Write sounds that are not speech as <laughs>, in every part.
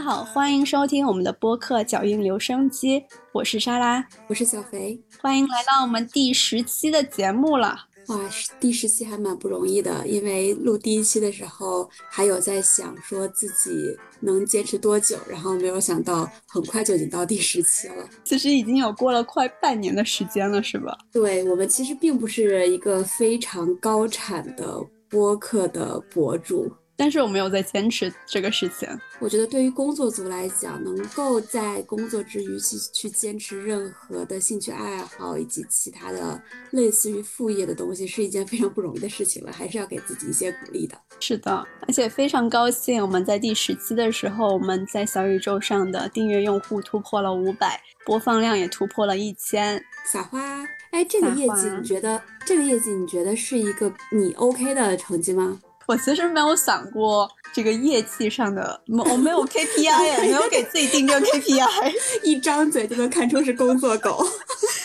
大家好，欢迎收听我们的播客《脚印留声机》，我是莎拉，我是小肥，欢迎来到我们第十期的节目了。哇，第十期还蛮不容易的，因为录第一期的时候还有在想说自己能坚持多久，然后没有想到很快就已经到第十期了。其实已经有过了快半年的时间了，是吧？对我们其实并不是一个非常高产的播客的博主。但是我没有在坚持这个事情。我觉得对于工作族来讲，能够在工作之余去去坚持任何的兴趣爱好以及其他的类似于副业的东西，是一件非常不容易的事情了，还是要给自己一些鼓励的。是的，而且非常高兴，我们在第十期的时候，我们在小宇宙上的订阅用户突破了五百，播放量也突破了一千。撒花！哎，这个业绩你觉得？这个业绩你觉得是一个你 OK 的成绩吗？我其实没有想过这个业绩上的，我没有 KPI，没有给自己定这个 KPI，<laughs> 一张嘴就能看出是工作狗。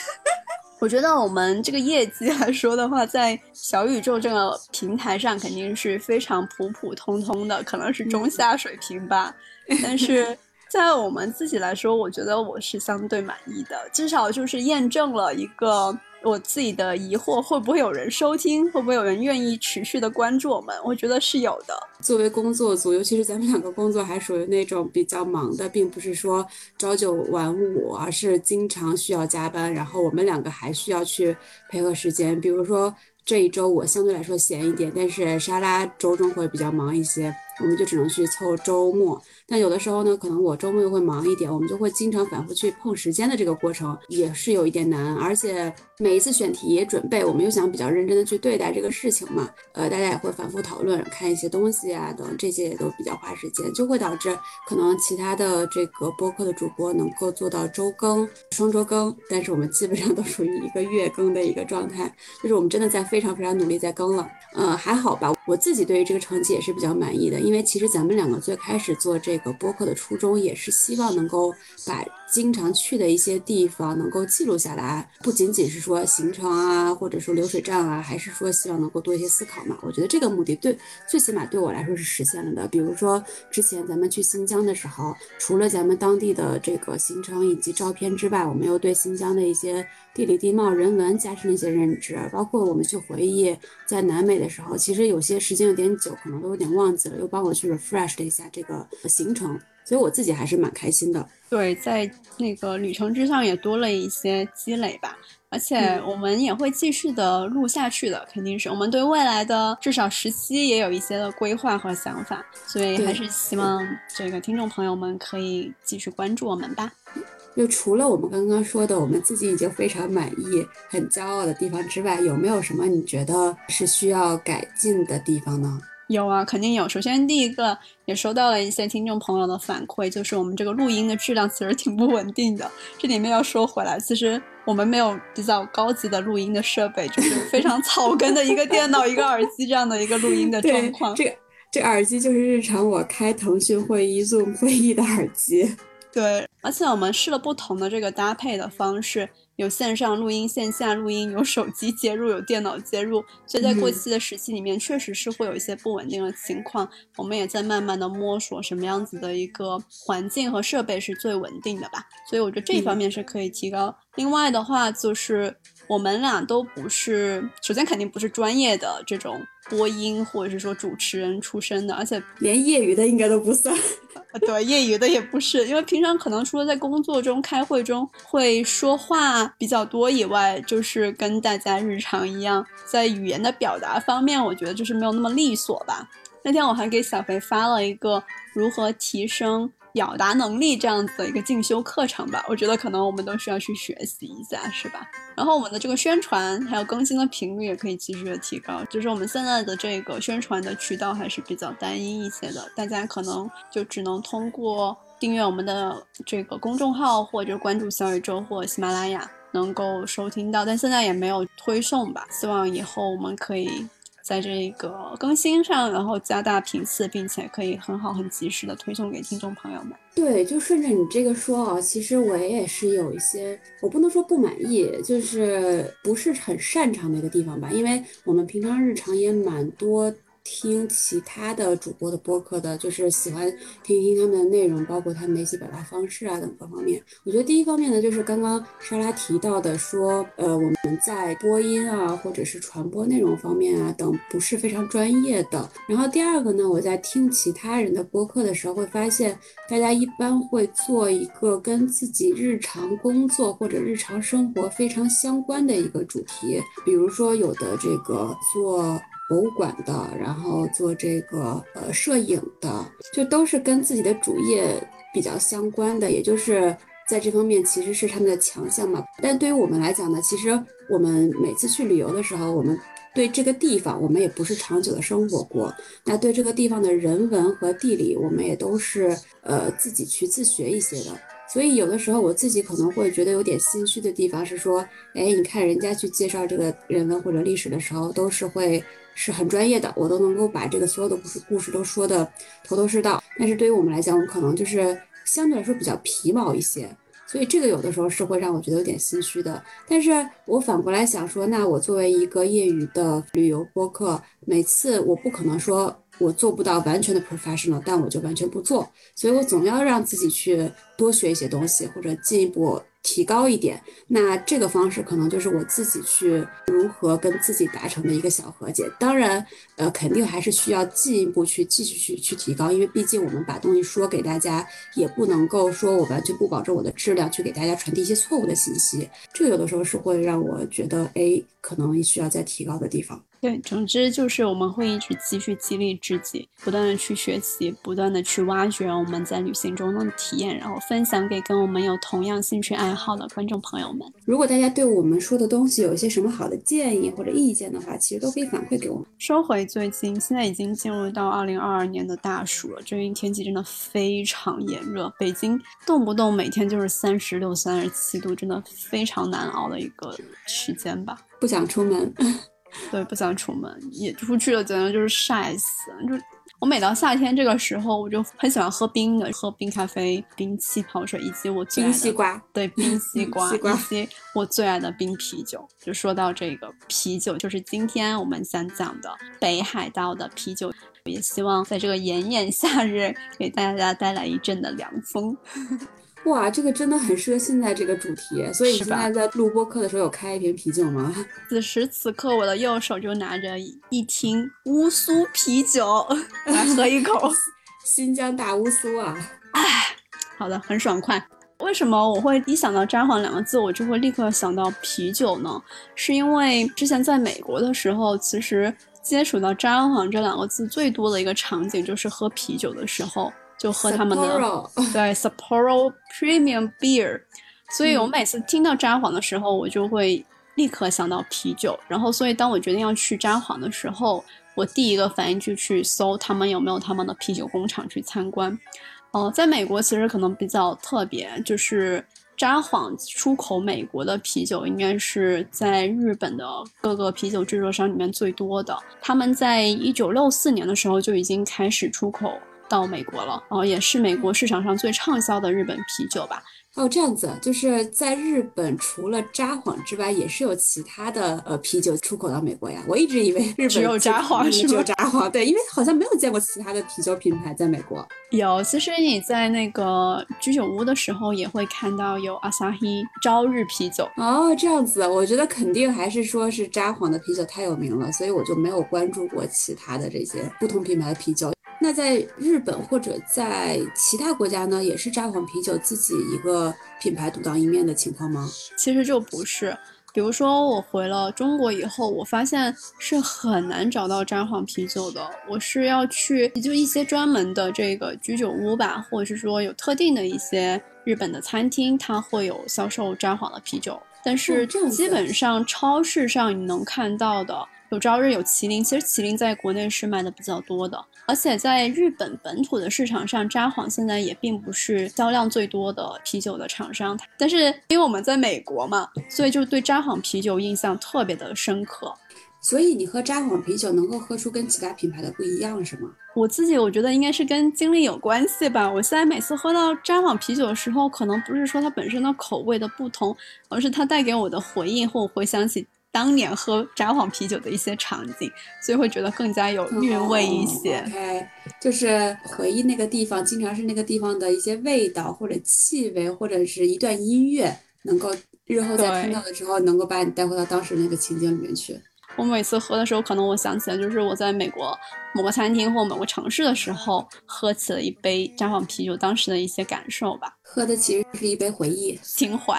<laughs> 我觉得我们这个业绩来说的话，在小宇宙这个平台上肯定是非常普普通通的，可能是中下水平吧。但是 <laughs> 在我们自己来说，我觉得我是相对满意的，至少就是验证了一个。我自己的疑惑，会不会有人收听？会不会有人愿意持续的关注我们？我觉得是有的。作为工作组，尤其是咱们两个工作还属于那种比较忙的，并不是说朝九晚五，而是经常需要加班。然后我们两个还需要去配合时间。比如说这一周我相对来说闲一点，但是莎拉周中会比较忙一些，我们就只能去凑周末。但有的时候呢，可能我周末又会忙一点，我们就会经常反复去碰时间的这个过程，也是有一点难。而且每一次选题准备，我们又想比较认真的去对待这个事情嘛，呃，大家也会反复讨论，看一些东西啊等这些也都比较花时间，就会导致可能其他的这个播客的主播能够做到周更、双周更，但是我们基本上都属于一个月更的一个状态，就是我们真的在非常非常努力在更了。嗯，还好吧，我自己对于这个成绩也是比较满意的，因为其实咱们两个最开始做这。个播客的初衷也是希望能够把。经常去的一些地方能够记录下来，不仅仅是说行程啊，或者说流水账啊，还是说希望能够多一些思考嘛。我觉得这个目的对，最起码对我来说是实现了的。比如说之前咱们去新疆的时候，除了咱们当地的这个行程以及照片之外，我们又对新疆的一些地理地貌、人文加深了一些认知。包括我们去回忆在南美的时候，其实有些时间有点久，可能都有点忘记了，又帮我去 refresh 了一下这个行程。所以我自己还是蛮开心的。对，在那个旅程之上也多了一些积累吧，而且我们也会继续的录下去的，肯定是我们对未来的至少十期也有一些的规划和想法，所以还是希望这个听众朋友们可以继续关注我们吧。就除了我们刚刚说的我们自己已经非常满意、很骄傲的地方之外，有没有什么你觉得是需要改进的地方呢？有啊，肯定有。首先，第一个也收到了一些听众朋友的反馈，就是我们这个录音的质量其实挺不稳定的。这里面要说回来，其实我们没有比较高级的录音的设备，就是非常草根的一个电脑、一个耳机这样的一个录音的状况。这这耳机就是日常我开腾讯会议、Zoom 会议的耳机。对，而且我们试了不同的这个搭配的方式。有线上录音，线下录音，有手机接入，有电脑接入，所以在过去的时期里面，确实是会有一些不稳定的情况。我们也在慢慢的摸索什么样子的一个环境和设备是最稳定的吧。所以我觉得这一方面是可以提高。另外的话，就是我们俩都不是，首先肯定不是专业的这种播音或者是说主持人出身的，而且连业余的应该都不算。<laughs> 对，业余的也不是，因为平常可能除了在工作中、开会中会说话比较多以外，就是跟大家日常一样，在语言的表达方面，我觉得就是没有那么利索吧。那天我还给小肥发了一个如何提升。表达能力这样子的一个进修课程吧，我觉得可能我们都需要去学习一下，是吧？然后我们的这个宣传还有更新的频率也可以继续的提高。就是我们现在的这个宣传的渠道还是比较单一一些的，大家可能就只能通过订阅我们的这个公众号或者关注小宇宙或喜马拉雅能够收听到，但现在也没有推送吧。希望以后我们可以。在这个更新上，然后加大频次，并且可以很好、很及时的推送给听众朋友们。对，就顺着你这个说啊，其实我也是有一些，我不能说不满意，就是不是很擅长的一个地方吧。因为我们平常日常也蛮多听其他的主播的播客的，就是喜欢听一听他们的内容，包括他们的一些表达方式啊等各方面。我觉得第一方面呢，就是刚刚莎拉提到的，说呃我们在播音啊或者是传播内容方面啊等不是非常专业的。然后第二个呢，我在听其他人的播客的时候，会发现大家一般会做一个跟自己日常工作或者日常生活非常相关的一个主题，比如说有的这个做。博物馆的，然后做这个呃摄影的，就都是跟自己的主业比较相关的，也就是在这方面其实是他们的强项嘛。但对于我们来讲呢，其实我们每次去旅游的时候，我们对这个地方我们也不是长久的生活过，那对这个地方的人文和地理，我们也都是呃自己去自学一些的。所以有的时候我自己可能会觉得有点心虚的地方是说，哎，你看人家去介绍这个人文或者历史的时候，都是会。是很专业的，我都能够把这个所有的故事故事都说的头头是道。但是对于我们来讲，我们可能就是相对来说比较皮毛一些，所以这个有的时候是会让我觉得有点心虚的。但是我反过来想说，那我作为一个业余的旅游播客，每次我不可能说我做不到完全的 professional，但我就完全不做，所以我总要让自己去多学一些东西，或者进一步。提高一点，那这个方式可能就是我自己去如何跟自己达成的一个小和解。当然，呃，肯定还是需要进一步去继续去去提高，因为毕竟我们把东西说给大家，也不能够说我完全不保证我的质量，去给大家传递一些错误的信息。这个有的时候是会让我觉得，哎，可能需要再提高的地方。对，总之就是我们会一直继续激励自己，不断的去学习，不断的去挖掘我们在旅行中的体验，然后分享给跟我们有同样兴趣爱好的观众朋友们。如果大家对我们说的东西有一些什么好的建议或者意见的话，其实都可以反馈给我们。说回最近，现在已经进入到二零二二年的大暑了，最近天气真的非常炎热，北京动不动每天就是三十六、三十七度，真的非常难熬的一个时间吧。不想出门。<laughs> 对，不想出门，也出去了，简直就是晒死。就我每到夏天这个时候，我就很喜欢喝冰的，喝冰咖啡、冰气泡水，以及我最爱的冰西瓜，对，冰西 <laughs> 瓜，以及我最爱的冰啤酒。就说到这个啤酒，就是今天我们想讲的北海道的啤酒，也希望在这个炎炎夏日给大家带来一阵的凉风。哇，这个真的很适合现在这个主题，所以你现在在录播课的时候有开一瓶啤酒吗？<laughs> 此时此刻，我的右手就拿着一听乌苏啤酒，来喝一口。<laughs> 新疆大乌苏啊！哎，好的，很爽快。为什么我会一想到札幌两个字，我就会立刻想到啤酒呢？是因为之前在美国的时候，其实接触到札幌这两个字最多的一个场景就是喝啤酒的时候。就喝他们的对 Sapporo Premium Beer，所以我每次听到札幌的时候，我就会立刻想到啤酒。然后，所以当我决定要去札幌的时候，我第一个反应就去搜他们有没有他们的啤酒工厂去参观。哦，在美国其实可能比较特别，就是札幌出口美国的啤酒应该是在日本的各个啤酒制作商里面最多的。他们在一九六四年的时候就已经开始出口。到美国了，然后也是美国市场上最畅销的日本啤酒吧。哦，这样子，就是在日本除了札幌之外，也是有其他的呃啤酒出口到美国呀。我一直以为日本只有札幌，只有札幌。对，因为好像没有见过其他的啤酒品牌在美国。有，其实你在那个居酒屋的时候也会看到有 Asahi 朝日啤酒。哦，这样子，我觉得肯定还是说是札幌的啤酒太有名了，所以我就没有关注过其他的这些不同品牌的啤酒。那在日本或者在其他国家呢，也是札幌啤酒自己一个品牌独当一面的情况吗？其实就不是。比如说我回了中国以后，我发现是很难找到札幌啤酒的。我是要去就一些专门的这个居酒屋吧，或者是说有特定的一些日本的餐厅，它会有销售札幌的啤酒。但是基本上超市上你能看到的。有朝日，有麒麟。其实麒麟在国内是卖的比较多的，而且在日本本土的市场上，札幌现在也并不是销量最多的啤酒的厂商。但是因为我们在美国嘛，所以就对札幌啤酒印象特别的深刻。所以你喝札幌啤酒能够喝出跟其他品牌的不一样，是吗？我自己我觉得应该是跟经历有关系吧。我现在每次喝到札幌啤酒的时候，可能不是说它本身的口味的不同，而是它带给我的回忆或回想起。当年喝札幌啤酒的一些场景，所以会觉得更加有韵味一些。OK，就是回忆那个地方，经常是那个地方的一些味道或者气味，或者是一段音乐，能够日后在听到的时候，能够把你带回到当时那个情景里面去。我每次喝的时候，可能我想起来就是我在美国某个餐厅或某个城市的时候，喝起了一杯札幌啤酒，当时的一些感受吧。喝的其实是一杯回忆、情怀。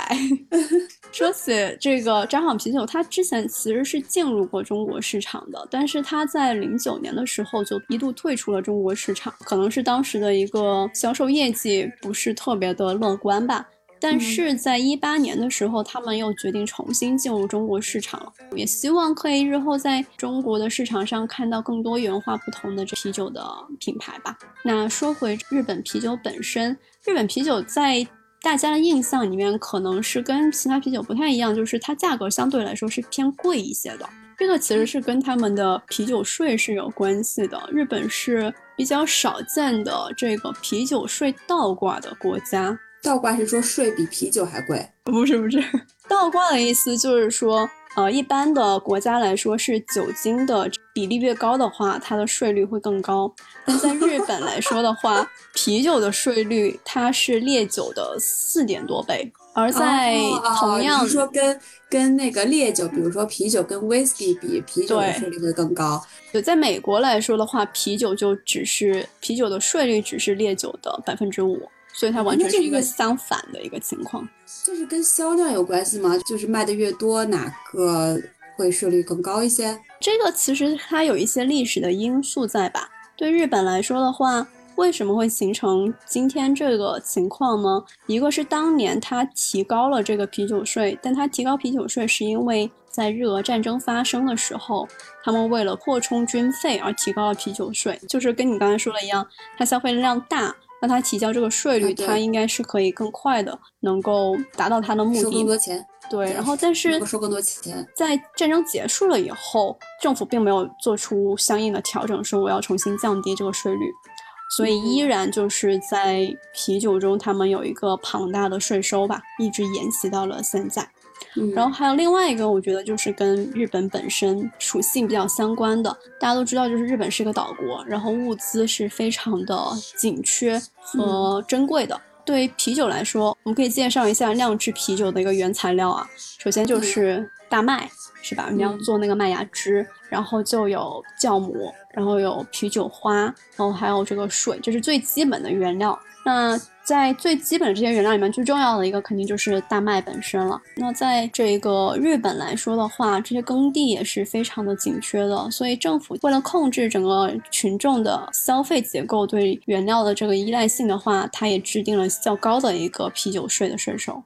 <laughs> 说起这个札幌啤酒，它之前其实是进入过中国市场的，但是它在零九年的时候就一度退出了中国市场，可能是当时的一个销售业绩不是特别的乐观吧。但是在一八年的时候，他们又决定重新进入中国市场了，也希望可以日后在中国的市场上看到更多元化不同的这啤酒的品牌吧。那说回日本啤酒本身，日本啤酒在大家的印象里面可能是跟其他啤酒不太一样，就是它价格相对来说是偏贵一些的。这个其实是跟他们的啤酒税是有关系的。日本是比较少见的这个啤酒税倒挂的国家。倒挂是说税比啤酒还贵？不是不是，<laughs> 倒挂的意思就是说，呃，一般的国家来说是酒精的比例越高的话，它的税率会更高。但在日本来说的话，<laughs> 啤酒的税率它是烈酒的四点多倍，而在同样，你说跟跟那个烈酒，比如说啤酒跟 whisky 比，啤酒的税率会更高。对，在美国来说的话，啤酒就只是啤酒的税率只是烈酒的百分之五。所以它完全是一个相反的一个情况，这是跟销量有关系吗？就是卖的越多，哪个会税率更高一些？这个其实它有一些历史的因素在吧？对日本来说的话，为什么会形成今天这个情况呢？一个是当年它提高了这个啤酒税，但它提高啤酒税是因为在日俄战争发生的时候，他们为了扩充军费而提高了啤酒税，就是跟你刚才说的一样，它消费量大。那他提交这个税率，他应该是可以更快的，能够达到他的目的。收更多钱。对，然后但是收更多钱。在战争结束了以后，政府并没有做出相应的调整，说我要重新降低这个税率，所以依然就是在啤酒中，他们有一个庞大的税收吧，一直沿袭到了现在。然后还有另外一个，我觉得就是跟日本本身属性比较相关的。大家都知道，就是日本是一个岛国，然后物资是非常的紧缺和珍贵的。对于啤酒来说，我们可以介绍一下酿制啤酒的一个原材料啊。首先就是大麦，是吧？你要做那个麦芽汁，然后就有酵母，然后有啤酒花，然后还有这个水，这是最基本的原料。那在最基本的这些原料里面，最重要的一个肯定就是大麦本身了。那在这个日本来说的话，这些耕地也是非常的紧缺的，所以政府为了控制整个群众的消费结构对原料的这个依赖性的话，它也制定了较高的一个啤酒税的税收。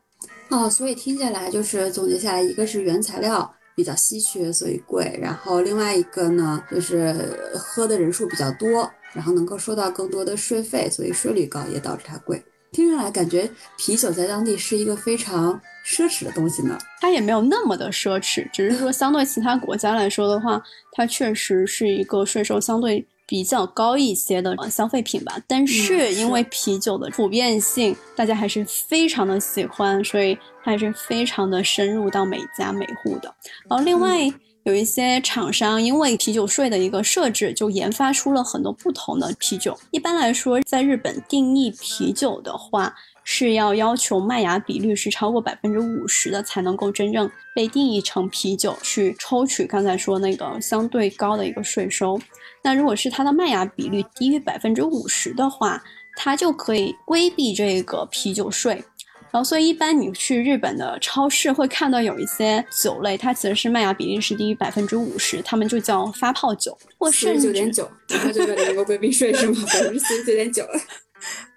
哦，所以听下来就是总结下来，一个是原材料比较稀缺，所以贵；然后另外一个呢，就是喝的人数比较多，然后能够收到更多的税费，所以税率高也导致它贵。听上来感觉啤酒在当地是一个非常奢侈的东西呢。它也没有那么的奢侈，只是说相对其他国家来说的话，它确实是一个税收相对比较高一些的消费品吧。但是因为啤酒的普遍性，大家还是非常的喜欢，所以它还是非常的深入到每家每户的。然后另外。有一些厂商因为啤酒税的一个设置，就研发出了很多不同的啤酒。一般来说，在日本定义啤酒的话，是要要求麦芽比率是超过百分之五十的，才能够真正被定义成啤酒，去抽取刚才说那个相对高的一个税收。那如果是它的麦芽比率低于百分之五十的话，它就可以规避这个啤酒税。然后，所以一般你去日本的超市会看到有一些酒类，它其实是麦芽比例是低于百分之五十，他们就叫发泡酒，或四十九点九，然后就为了能够规避税是吗？百分之四十九点九。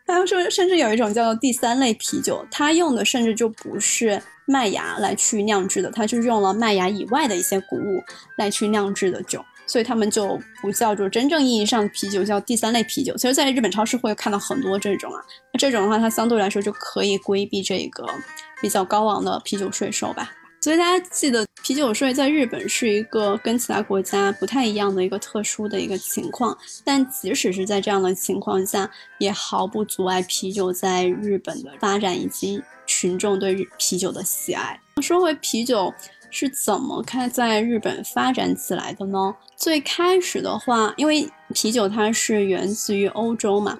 他们说，甚至有一种叫做第三类啤酒，它用的甚至就不是麦芽来去酿制的，它是用了麦芽以外的一些谷物来去酿制的酒。所以他们就不叫做真正意义上的啤酒，叫第三类啤酒。其实，在日本超市会看到很多这种啊。那这种的话，它相对来说就可以规避这个比较高昂的啤酒税收吧。所以大家记得，啤酒税在日本是一个跟其他国家不太一样的一个特殊的一个情况。但即使是在这样的情况下，也毫不阻碍啤酒在日本的发展以及群众对啤酒的喜爱。说回啤酒。是怎么开在日本发展起来的呢？最开始的话，因为啤酒它是源自于欧洲嘛，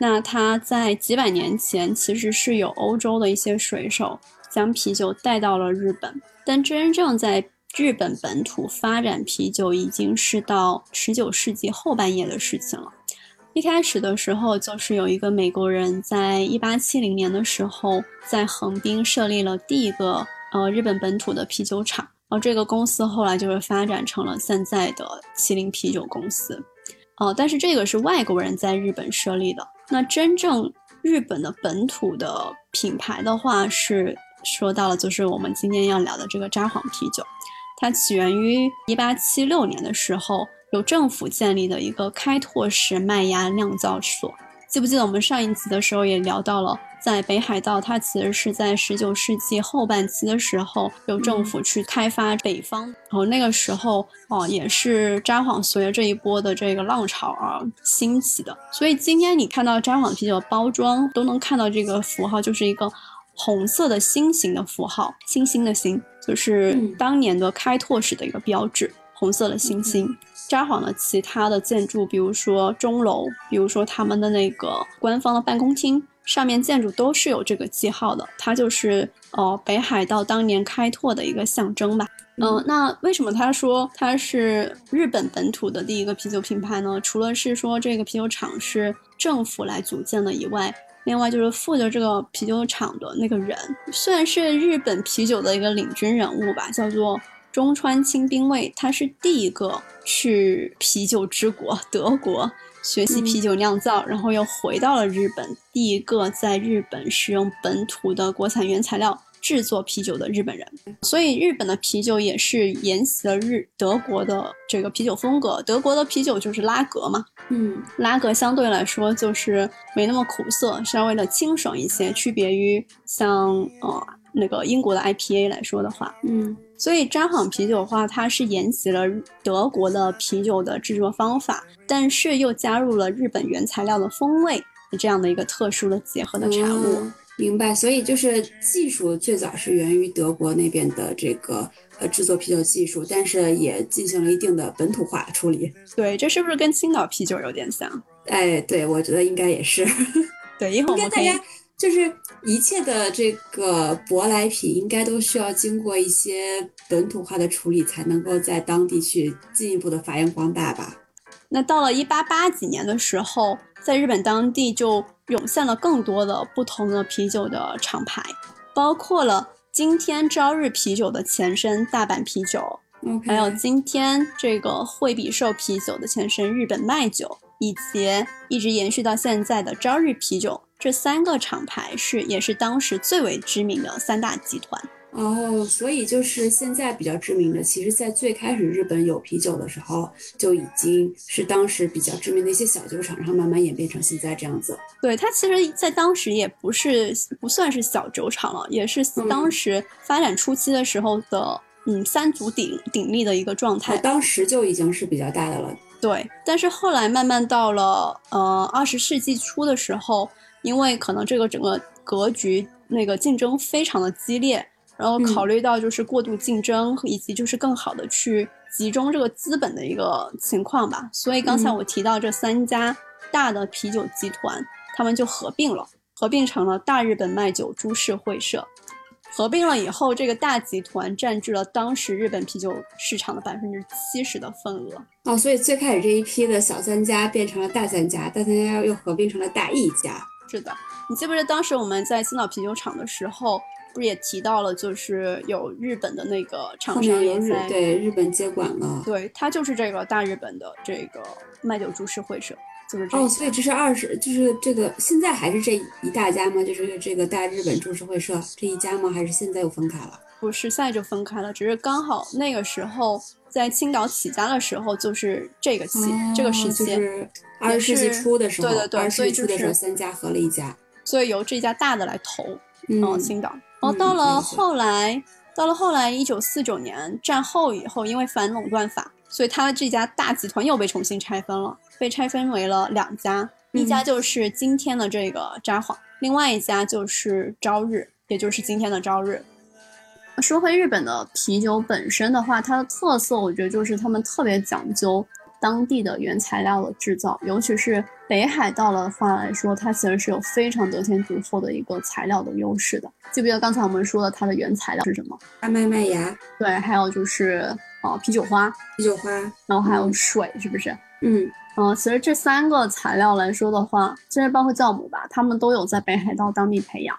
那它在几百年前其实是有欧洲的一些水手将啤酒带到了日本，但真正在日本本土发展啤酒已经是到十九世纪后半叶的事情了。一开始的时候，就是有一个美国人在一八七零年的时候，在横滨设立了第一个呃日本本土的啤酒厂，然后这个公司后来就是发展成了现在的麒麟啤酒公司。哦，但是这个是外国人在日本设立的。那真正日本的本土的品牌的话，是说到了就是我们今天要聊的这个札幌啤酒。它起源于一八七六年的时候，由政府建立的一个开拓式麦芽酿造所。记不记得我们上一集的时候也聊到了，在北海道，它其实是在十九世纪后半期的时候，由政府去开发北方。然后那个时候，哦，也是札幌随着这一波的这个浪潮而兴起的。所以今天你看到札幌啤酒的包装都能看到这个符号，就是一个。红色的星形的符号，星星的星，就是当年的开拓史的一个标志。红色的星星。札幌的其他的建筑，比如说钟楼，比如说他们的那个官方的办公厅，上面建筑都是有这个记号的，它就是呃北海道当年开拓的一个象征吧。嗯，那为什么他说它是日本本土的第一个啤酒品牌呢？除了是说这个啤酒厂是政府来组建的以外。另外就是负责这个啤酒厂的那个人，虽然是日本啤酒的一个领军人物吧，叫做中川清兵卫，他是第一个去啤酒之国德国学习啤酒酿造，然后又回到了日本，第一个在日本使用本土的国产原材料。制作啤酒的日本人，所以日本的啤酒也是沿袭了日德国的这个啤酒风格。德国的啤酒就是拉格嘛，嗯，拉格相对来说就是没那么苦涩，稍微的清爽一些，区别于像呃那个英国的 IPA 来说的话，嗯，所以札幌啤酒的话，它是沿袭了德国的啤酒的制作方法，但是又加入了日本原材料的风味这样的一个特殊的结合的产物。明白，所以就是技术最早是源于德国那边的这个呃制作啤酒技术，但是也进行了一定的本土化处理。对，这是不是跟青岛啤酒有点像？哎，对，我觉得应该也是。对，一会儿我们大家就是一切的这个舶来品，应该都需要经过一些本土化的处理，才能够在当地去进一步的发扬光大吧。那到了一八八几年的时候，在日本当地就。涌现了更多的不同的啤酒的厂牌，包括了今天朝日啤酒的前身大阪啤酒，还有今天这个惠比寿啤酒的前身日本麦酒，以及一直延续到现在的朝日啤酒，这三个厂牌是也是当时最为知名的三大集团。哦，所以就是现在比较知名的，其实，在最开始日本有啤酒的时候，就已经是当时比较知名的一些小酒厂，然后慢慢演变成现在这样子。对，它其实，在当时也不是不算是小酒厂了，也是当时发展初期的时候的，嗯，三足鼎鼎立的一个状态。当时就已经是比较大的了。对，但是后来慢慢到了呃二十世纪初的时候，因为可能这个整个格局那个竞争非常的激烈。然后考虑到就是过度竞争，以及就是更好的去集中这个资本的一个情况吧，所以刚才我提到这三家大的啤酒集团，他们就合并了，合并成了大日本卖酒株式会社。合并了以后，这个大集团占据了当时日本啤酒市场的百分之七十的份额。哦，所以最开始这一批的小三家变成了大三家，大三家又合并成了大一家。是的，你记不记得当时我们在青岛啤酒厂的时候？不是也提到了，就是有日本的那个厂商也在对日本接管了，对，他就是这个大日本的这个麦酒株式会社，就是哦，所以这是二十，就是这个现在还是这一大家吗？就是这个大日本株式会社这一家吗？还是现在又分开了？不是，现在就分开了，只是刚好那个时候在青岛起家的时候，就是这个期这个时期，就是二十世纪初的时候，对对对，所以就是三家合了一家，所以由这家大的来投，嗯，青岛。然后到了后来，到了后来，一九四九年战后以后，因为反垄断法，所以它这家大集团又被重新拆分了，被拆分为了两家，一家就是今天的这个札幌，另外一家就是朝日，也就是今天的朝日。说回日本的啤酒本身的话，它的特色我觉得就是他们特别讲究当地的原材料的制造，尤其是北海道的话来说，它其实是有非常得天独厚的一个材料的优势的。记不记得刚才我们说的它的原材料是什么？大麦麦芽，对，还有就是呃啤酒花，啤酒花，然后还有水，是不是？嗯嗯，其实这三个材料来说的话，其实包括酵母吧，他们都有在北海道当地培养。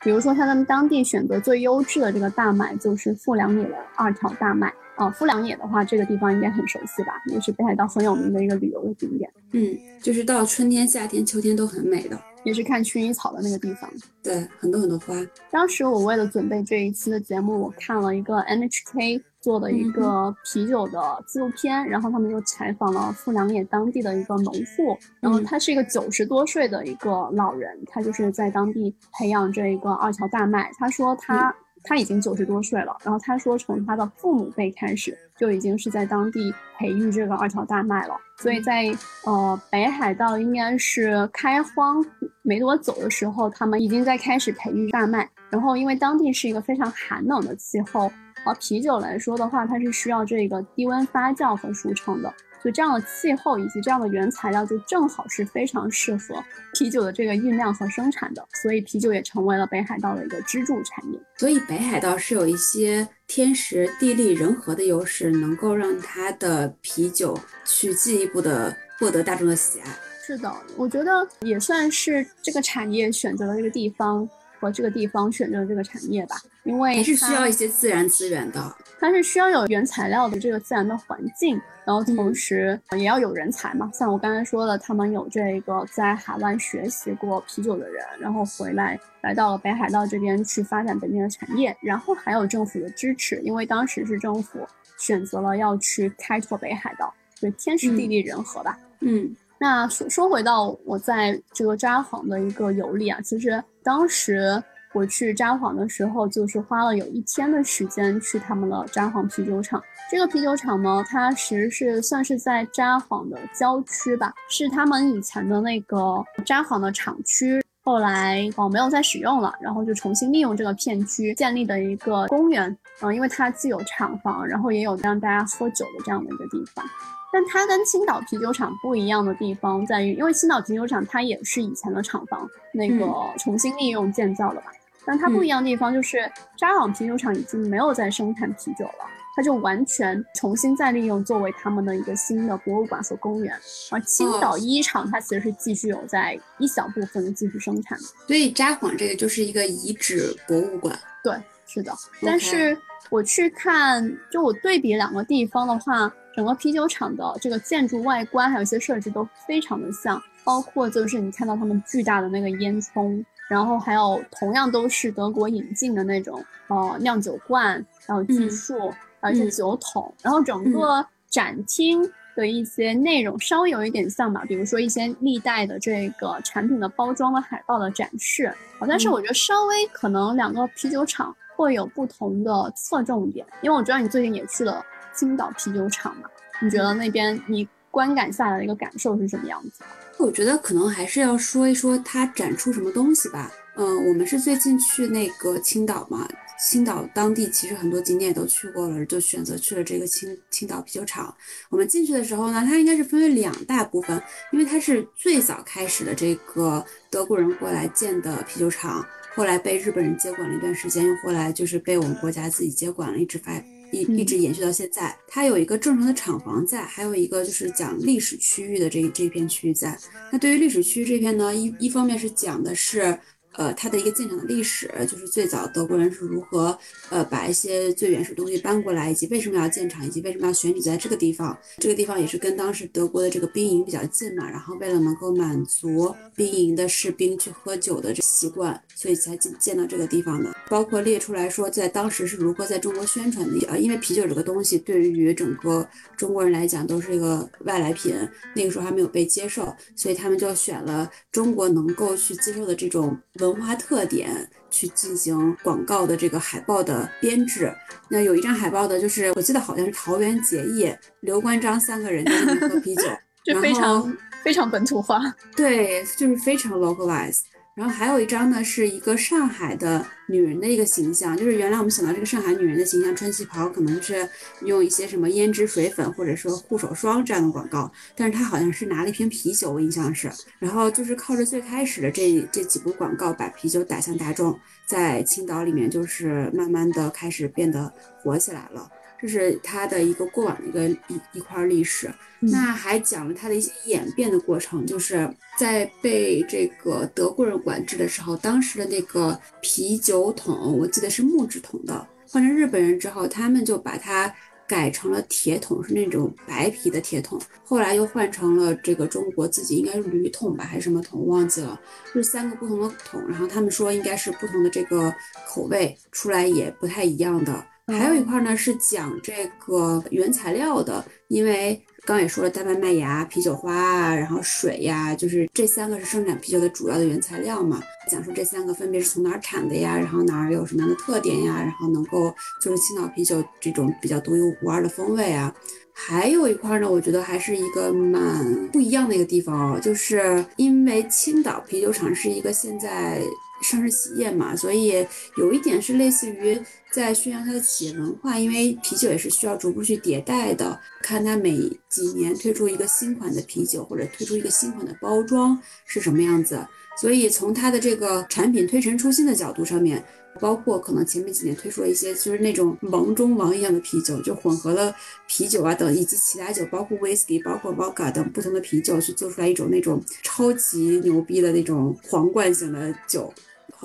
比如说，像他们当地选择最优质的这个大麦就是富良野的二条大麦啊。富良野的话，这个地方应该很熟悉吧？也是北海道很有名的一个旅游的景点。嗯，就是到春天、夏天、秋天都很美的，也是看薰衣草的那个地方。对，很多很多花。当时我为了准备这一期的节目，我看了一个 NHK。做的一个啤酒的纪录片，然后他们就采访了富良野当地的一个农户，然后他是一个九十多岁的一个老人，他就是在当地培养这一个二乔大麦。他说他他已经九十多岁了，然后他说从他的父母辈开始就已经是在当地培育这个二乔大麦了，所以在呃北海道应该是开荒没多久的时候，他们已经在开始培育大麦，然后因为当地是一个非常寒冷的气候。而啤酒来说的话，它是需要这个低温发酵和熟成的，所以这样的气候以及这样的原材料就正好是非常适合啤酒的这个酝酿和生产的，所以啤酒也成为了北海道的一个支柱产业。所以北海道是有一些天时地利人和的优势，能够让它的啤酒去进一步的获得大众的喜爱。是的，我觉得也算是这个产业选择了这个地方。和这个地方选择这个产业吧，因为还是需要一些自然资源的，它是需要有原材料的这个自然的环境，然后同时也要有人才嘛。像我刚才说的，他们有这个在海外学习过啤酒的人，然后回来来到了北海道这边去发展本地的产业，然后还有政府的支持，因为当时是政府选择了要去开拓北海道，对，天时地利人和吧。嗯。那说说回到我在这个札幌的一个游历啊，其实当时我去札幌的时候，就是花了有一天的时间去他们的札幌啤酒厂。这个啤酒厂呢，它其实是算是在札幌的郊区吧，是他们以前的那个札幌的厂区，后来哦没有再使用了，然后就重新利用这个片区建立的一个公园。嗯，因为它既有厂房，然后也有让大家喝酒的这样的一个地方。但它跟青岛啤酒厂不一样的地方在于，因为青岛啤酒厂它也是以前的厂房那个重新利用建造的吧。但它不一样的地方就是，札幌啤酒厂已经没有在生产啤酒了，它就完全重新再利用作为他们的一个新的博物馆和公园。而青岛一厂它其实是继续有在一小部分的继续生产的。所以札幌这个就是一个遗址博物馆。对，是的。但是我去看，就我对比两个地方的话。整个啤酒厂的这个建筑外观还有一些设计都非常的像，包括就是你看到他们巨大的那个烟囱，然后还有同样都是德国引进的那种呃酿酒罐，还有技术，还有一些酒桶，然后整个展厅的一些内容稍微有一点像吧，比如说一些历代的这个产品的包装的海报的展示，但是我觉得稍微可能两个啤酒厂会有不同的侧重点，因为我知道你最近也去了。青岛啤酒厂嘛，你觉得那边你观感下来的一个感受是什么样子？我觉得可能还是要说一说它展出什么东西吧。嗯，我们是最近去那个青岛嘛，青岛当地其实很多景点都去过了，就选择去了这个青青岛啤酒厂。我们进去的时候呢，它应该是分为两大部分，因为它是最早开始的这个德国人过来建的啤酒厂，后来被日本人接管了一段时间，又后来就是被我们国家自己接管了，一直发。一一直延续到现在，它有一个正常的厂房在，还有一个就是讲历史区域的这这片区域在。那对于历史区域这片呢，一一方面是讲的是。呃，它的一个建厂的历史，就是最早德国人是如何呃把一些最原始东西搬过来，以及为什么要建厂，以及为什么要选址在这个地方。这个地方也是跟当时德国的这个兵营比较近嘛，然后为了能够满足兵营的士兵去喝酒的这习惯，所以才建建到这个地方的。包括列出来说，在当时是如何在中国宣传的。呃，因为啤酒这个东西对于整个中国人来讲都是一个外来品，那个时候还没有被接受，所以他们就选了中国能够去接受的这种文。文化特点去进行广告的这个海报的编制，那有一张海报的，就是我记得好像是桃园结义、刘关张三个人在那喝啤酒，<laughs> 就非常非常本土化，对，就是非常 localized。然后还有一张呢，是一个上海的女人的一个形象，就是原来我们想到这个上海女人的形象，穿旗袍可能是用一些什么胭脂水粉或者说护手霜这样的广告，但是她好像是拿了一瓶啤酒，我印象是，然后就是靠着最开始的这这几部广告把啤酒打向大众，在青岛里面就是慢慢的开始变得火起来了。这是他的一个过往的一个一一块历史，那还讲了他的一些演变的过程，就是在被这个德国人管制的时候，当时的那个啤酒桶，我记得是木质桶的，换成日本人之后，他们就把它改成了铁桶，是那种白皮的铁桶，后来又换成了这个中国自己应该是铝桶吧，还是什么桶，忘记了，就是三个不同的桶，然后他们说应该是不同的这个口味出来也不太一样的。还有一块呢是讲这个原材料的，因为刚也说了，大麦麦芽、啤酒花啊，然后水呀，就是这三个是生产啤酒的主要的原材料嘛。讲述这三个分别是从哪儿产的呀，然后哪儿有什么样的特点呀，然后能够就是青岛啤酒这种比较独一无二的风味啊。还有一块呢，我觉得还是一个蛮不一样的一个地方哦，就是因为青岛啤酒厂是一个现在。上市企业嘛，所以有一点是类似于在宣扬它的企业文化，因为啤酒也是需要逐步去迭代的，看它每几年推出一个新款的啤酒或者推出一个新款的包装是什么样子，所以从它的这个产品推陈出新的角度上面，包括可能前面几年推出了一些就是那种王中王一样的啤酒，就混合了啤酒啊等以及其他酒，包括 whisky、包括 vodka 等不同的啤酒，去做出来一种那种超级牛逼的那种皇冠型的酒。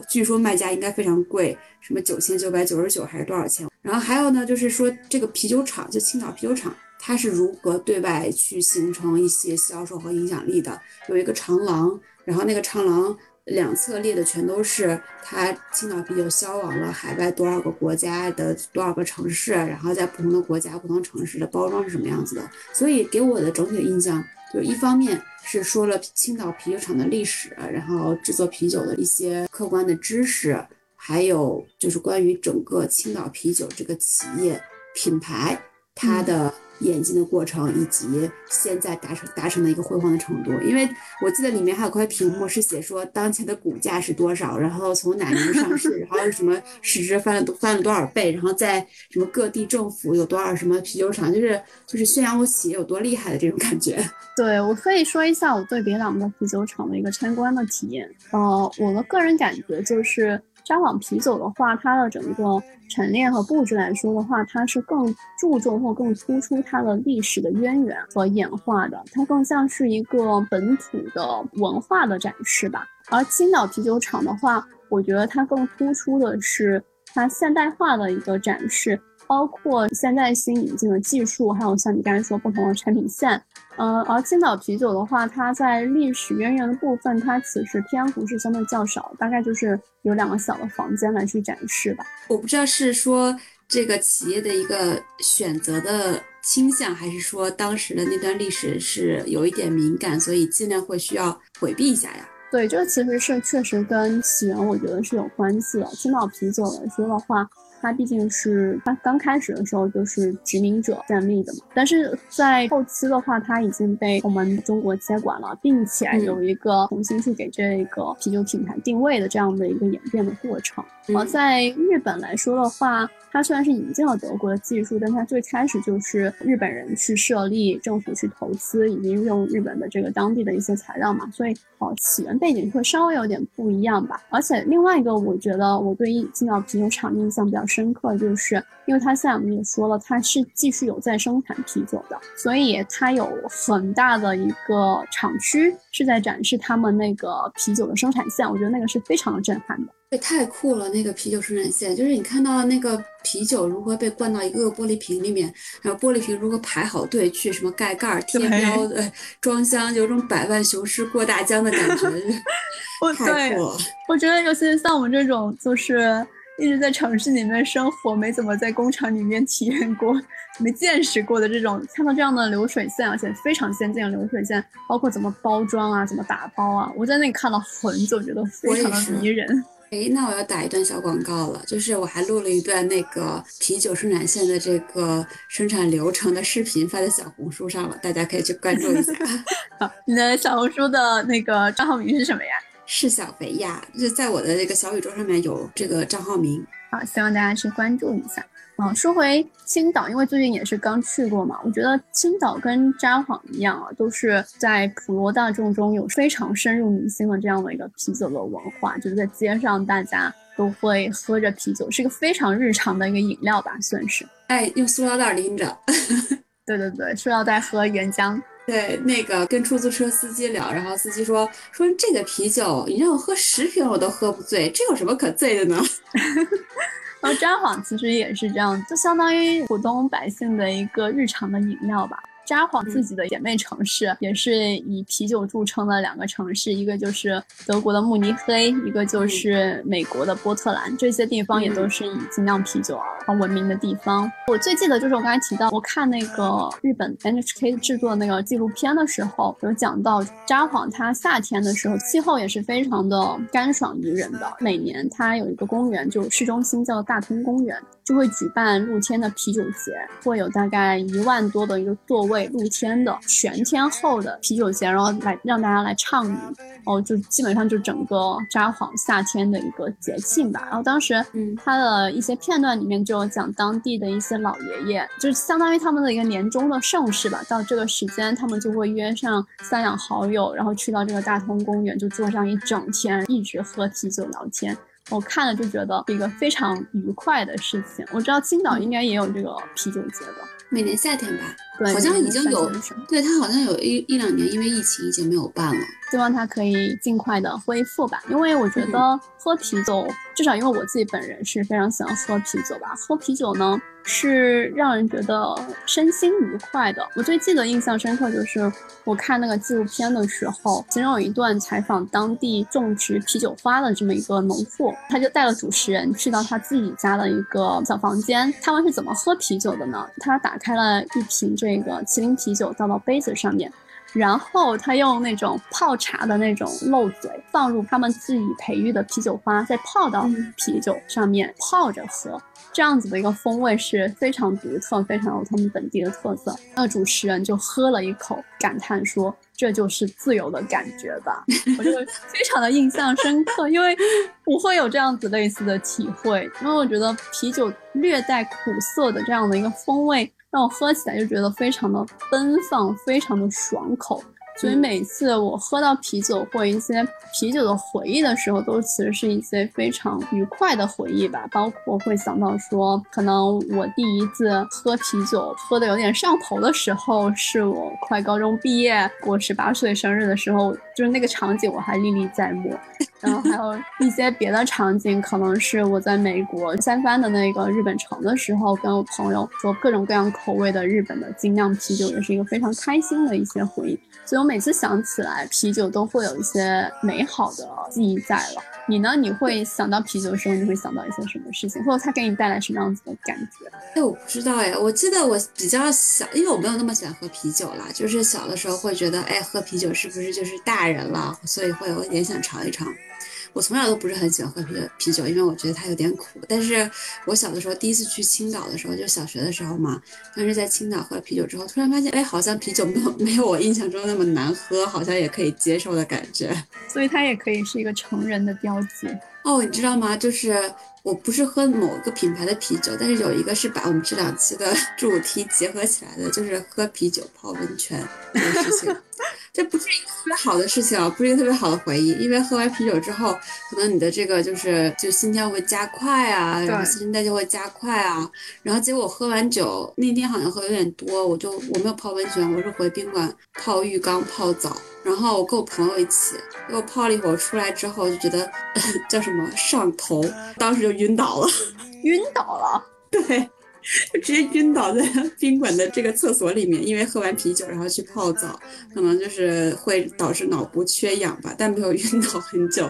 据说卖家应该非常贵，什么九千九百九十九还是多少钱？然后还有呢，就是说这个啤酒厂，就青岛啤酒厂，它是如何对外去形成一些销售和影响力的？有一个长廊，然后那个长廊两侧列的全都是它青岛啤酒销往了海外多少个国家的多少个城市，然后在不同的国家、不同城市的包装是什么样子的？所以给我的整体印象。就是一方面是说了青岛啤酒厂的历史，然后制作啤酒的一些客观的知识，还有就是关于整个青岛啤酒这个企业品牌它的。演进的过程，以及现在达成达成的一个辉煌的程度。因为我记得里面还有块屏幕是写说当前的股价是多少，然后从哪年上市，然后什么市值翻了翻了多少倍，然后在什么各地政府有多少什么啤酒厂，就是就是宣扬我企业有多厉害的这种感觉。<laughs> 对我可以说一下我对别两个啤酒厂的一个参观的体验。呃，我的个人感觉就是。札幌啤酒的话，它的整个陈列和布置来说的话，它是更注重或更突出它的历史的渊源和演化的，它更像是一个本土的文化的展示吧。而青岛啤酒厂的话，我觉得它更突出的是它现代化的一个展示。包括现在新引进的技术，还有像你刚才说不同的产品线，嗯，而青岛啤酒的话，它在历史渊源的部分，它其实篇幅是相对较少，大概就是有两个小的房间来去展示吧。我不知道是说这个企业的一个选择的倾向，还是说当时的那段历史是有一点敏感，所以尽量会需要回避一下呀。对，这个其实是确实跟起源我觉得是有关系的。青岛啤酒来说的话。它毕竟是它刚开始的时候就是殖民者建立的嘛，但是在后期的话，它已经被我们中国接管了，并且有一个重新去给这个啤酒品牌定位的这样的一个演变的过程。而在日本来说的话，它虽然是引进了德国的技术，但它最开始就是日本人去设立，政府去投资，以及用日本的这个当地的一些材料嘛，所以哦起源背景会稍微有点不一样吧。而且另外一个，我觉得我对进到啤酒厂印象比较深。刻，就是因为它现在我们也说了，它是继续有在生产啤酒的，所以它有很大的一个厂区是在展示他们那个啤酒的生产线，我觉得那个是非常的震撼的。对，太酷了！那个啤酒生产线，就是你看到那个啤酒如何被灌到一个个玻璃瓶里面，然后玻璃瓶如何排好队去什么盖盖儿、贴标、呃装箱，有种百万雄师过大江的感觉，<laughs> 太酷了。我觉得尤其是像我们这种，就是。一直在城市里面生活，没怎么在工厂里面体验过、没见识过的这种，看到这样的流水线，而且非常先进的流水线，包括怎么包装啊、怎么打包啊，我在那里看了很久，觉得非常的迷人。<laughs> 哎，那我要打一段小广告了，就是我还录了一段那个啤酒生产线的这个生产流程的视频，发在小红书上了，大家可以去关注一下。<laughs> 好，你的小红书的那个账号名是什么呀？是小肥呀，就在我的这个小宇宙上面有这个账号名。好，希望大家去关注一下。嗯，说回青岛，因为最近也是刚去过嘛，我觉得青岛跟札幌一样啊，都是在普罗大众中有非常深入民心的这样的一个啤酒的文化，就是在街上大家都会喝着啤酒，是一个非常日常的一个饮料吧，算是。哎，用塑料袋拎着。<laughs> 对对对，塑料袋喝原浆。对，那个跟出租车司机聊，然后司机说说这个啤酒，你让我喝十瓶我都喝不醉，这有什么可醉的呢？然后札幌其实也是这样，就相当于普通百姓的一个日常的饮料吧。札幌自己的姐妹城市也是以啤酒著称的两个城市，一个就是德国的慕尼黑，一个就是美国的波特兰。这些地方也都是以精酿啤酒而闻名的地方。我最记得就是我刚才提到，我看那个日本 NHK 制作那个纪录片的时候，有讲到札幌它夏天的时候气候也是非常的干爽宜人的。每年它有一个公园，就市中心叫大通公园。就会举办露天的啤酒节，会有大概一万多的一个座位，露天的全天候的啤酒节，然后来让大家来畅饮，哦，就基本上就整个札幌夏天的一个节庆吧。然后当时，嗯，他的一些片段里面就有讲当地的一些老爷爷，就是相当于他们的一个年终的盛世吧。到这个时间，他们就会约上三两好友，然后去到这个大通公园，就坐上一整天，一直喝啤酒聊天。我看了就觉得是一个非常愉快的事情。我知道青岛应该也有这个啤酒节的，每年夏天吧，对，好像已经有，对，它好像有一一两年因为疫情已经没有办了。希望它可以尽快的恢复吧，因为我觉得喝啤酒，至少因为我自己本人是非常喜欢喝啤酒吧。喝啤酒呢，是让人觉得身心愉快的。我最记得印象深刻就是我看那个纪录片的时候，其中有一段采访当地种植啤酒花的这么一个农户，他就带了主持人去到他自己家的一个小房间，他们是怎么喝啤酒的呢？他打开了一瓶这个麒麟啤酒，倒到杯子上面。然后他用那种泡茶的那种漏嘴放入他们自己培育的啤酒花，再泡到啤酒上面泡着喝，这样子的一个风味是非常独特，非常有他们本地的特色。那主持人就喝了一口，感叹说：“这就是自由的感觉吧。”我就非常的印象深刻，因为不会有这样子类似的体会，因为我觉得啤酒略带苦涩的这样的一个风味。让我喝起来就觉得非常的奔放，非常的爽口，所以每次我喝到啤酒或一些啤酒的回忆的时候，都其实是一些非常愉快的回忆吧。包括会想到说，可能我第一次喝啤酒喝的有点上头的时候，是我快高中毕业过十八岁生日的时候，就是那个场景我还历历在目。然后还有一些别的场景，可能是我在美国三番的那个日本城的时候，跟我朋友做各种各样口味的日本的精酿啤酒，也是一个非常开心的一些回忆。所以我每次想起来啤酒，都会有一些美好的记忆在了。你呢？你会想到啤酒的时候，你会想到一些什么事情，或者它给你带来什么样子的感觉？哎，我不知道哎。我记得我比较小，因为我没有那么喜欢喝啤酒啦，就是小的时候会觉得，哎，喝啤酒是不是就是大人了？所以会有一点想尝一尝。我从小都不是很喜欢喝啤酒，啤酒，因为我觉得它有点苦。但是我小的时候第一次去青岛的时候，就小学的时候嘛，当时在青岛喝了啤酒之后，突然发现，哎，好像啤酒没有 <laughs> 没有我印象中那么难喝，好像也可以接受的感觉。所以它也可以是一个成人的标记。哦，你知道吗？就是我不是喝某个品牌的啤酒，但是有一个是把我们这两期的 <laughs> 主题结合起来的，就是喝啤酒泡温泉这件事情。这不是一个特别好的事情啊，不是一个特别好的回忆，因为喝完啤酒之后，可能你的这个就是就心跳会加快啊，然后新陈代谢会加快啊，然后结果喝完酒那天好像喝有点多，我就我没有泡温泉，我是回宾馆泡浴缸泡澡，然后我跟我朋友一起，结果泡了一会儿出来之后就觉得 <laughs> 叫什么上头，当时就晕倒了，晕倒了，<laughs> 对。就直接晕倒在 <laughs> 宾馆的这个厕所里面，因为喝完啤酒然后去泡澡，可能就是会导致脑部缺氧吧，但没有 <laughs> 晕倒很久，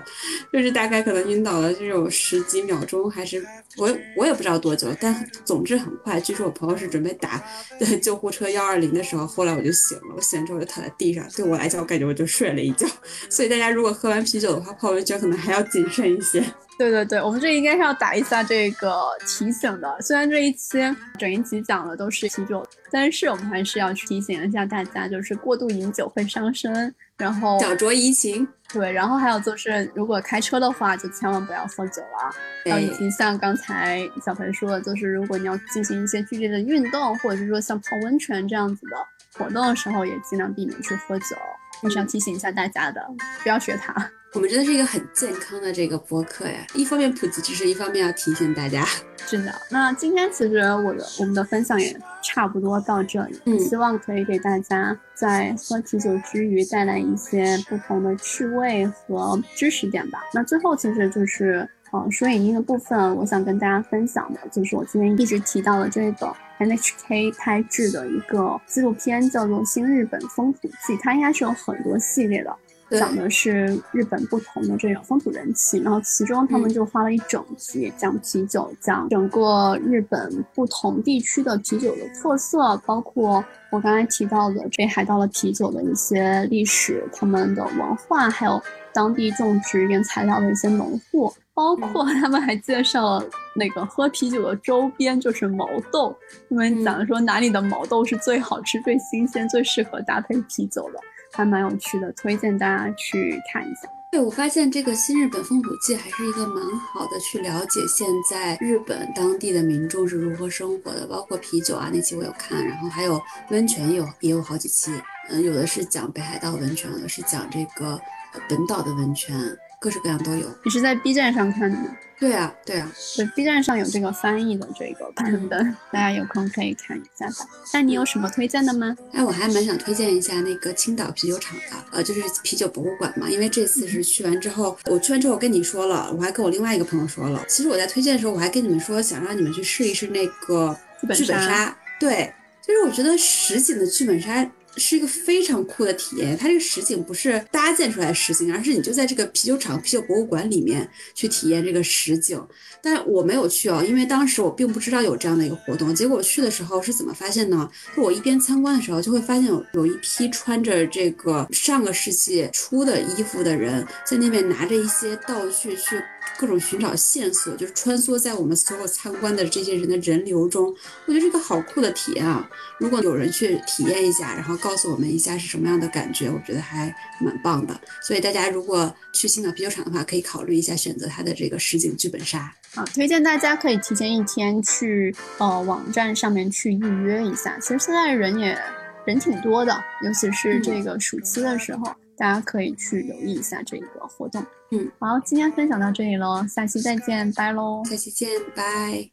就是大概可能晕倒了就有十几秒钟，还是我我也不知道多久，但总之很快。据说我朋友是准备打 <laughs> 救护车幺二零的时候，后来我就醒了，我醒了之后就躺在地上，对我来讲我感觉我就睡了一觉。所以大家如果喝完啤酒的话，泡温泉可能还要谨慎一些。对对对，我们这应该是要打一下这个提醒的。虽然这一期整一集讲的都是啤酒，但是我们还是要去提醒一下大家，就是过度饮酒会伤身，然后小酌怡情。对，然后还有就是，如果开车的话，就千万不要喝酒了。然后以及像刚才小裴说的，就是如果你要进行一些剧烈的运动，或者是说像泡温泉这样子的活动的时候，也尽量避免去喝酒。还是要提醒一下大家的，不要学他。我们真的是一个很健康的这个播客呀，一方面普及知识，一方面要提醒大家。是的，那今天其实我的我们的分享也差不多到这里，嗯，希望可以给大家在喝啤酒之余带来一些不同的趣味和知识点吧。那最后其实就是，呃，说影音的部分，我想跟大家分享的就是我今天一直提到的这个 NHK 拍制的一个纪录片，叫做《新日本风土记》，它应该是有很多系列的。讲的是日本不同的这种风土人情，然后其中他们就花了一整集讲啤酒，讲整个日本不同地区的啤酒的特色，包括我刚才提到的北海道的啤酒的一些历史、他们的文化，还有当地种植原材料的一些农户，包括他们还介绍了那个喝啤酒的周边，就是毛豆，他们讲说哪里的毛豆是最好吃、最新鲜、最适合搭配啤酒的。还蛮有趣的，推荐大家去看一下。对我发现这个新日本风土记还是一个蛮好的，去了解现在日本当地的民众是如何生活的，包括啤酒啊那期我有看，然后还有温泉有也有好几期，嗯，有的是讲北海道温泉，有的是讲这个本岛的温泉。各式各样都有。你是在 B 站上看的吗？对啊，对啊，对 B 站上有这个翻译的这个版本，大家有空可以看一下吧。那你有什么推荐的吗？哎，我还蛮想推荐一下那个青岛啤酒厂的，呃，就是啤酒博物馆嘛。因为这次是去完之后，我去完之后我跟你说了，我还跟我另外一个朋友说了。其实我在推荐的时候，我还跟你们说，想让你们去试一试那个剧本杀。对，就是我觉得实景的剧本杀。是一个非常酷的体验，它这个实景不是搭建出来实景，而是你就在这个啤酒厂、啤酒博物馆里面去体验这个实景。但我没有去哦，因为当时我并不知道有这样的一个活动。结果去的时候是怎么发现呢？就我一边参观的时候，就会发现有有一批穿着这个上个世纪初的衣服的人，在那边拿着一些道具去。各种寻找线索，就是穿梭在我们所有参观的这些人的人流中，我觉得这个好酷的体验啊！如果有人去体验一下，然后告诉我们一下是什么样的感觉，我觉得还蛮棒的。所以大家如果去青岛啤酒厂的话，可以考虑一下选择它的这个实景剧本杀。啊，推荐大家可以提前一天去呃网站上面去预约一下。其实现在人也人挺多的，尤其是这个暑期的时候。大家可以去留意一下这个活动。嗯，好，今天分享到这里喽，下期再见，拜喽！下期见，拜。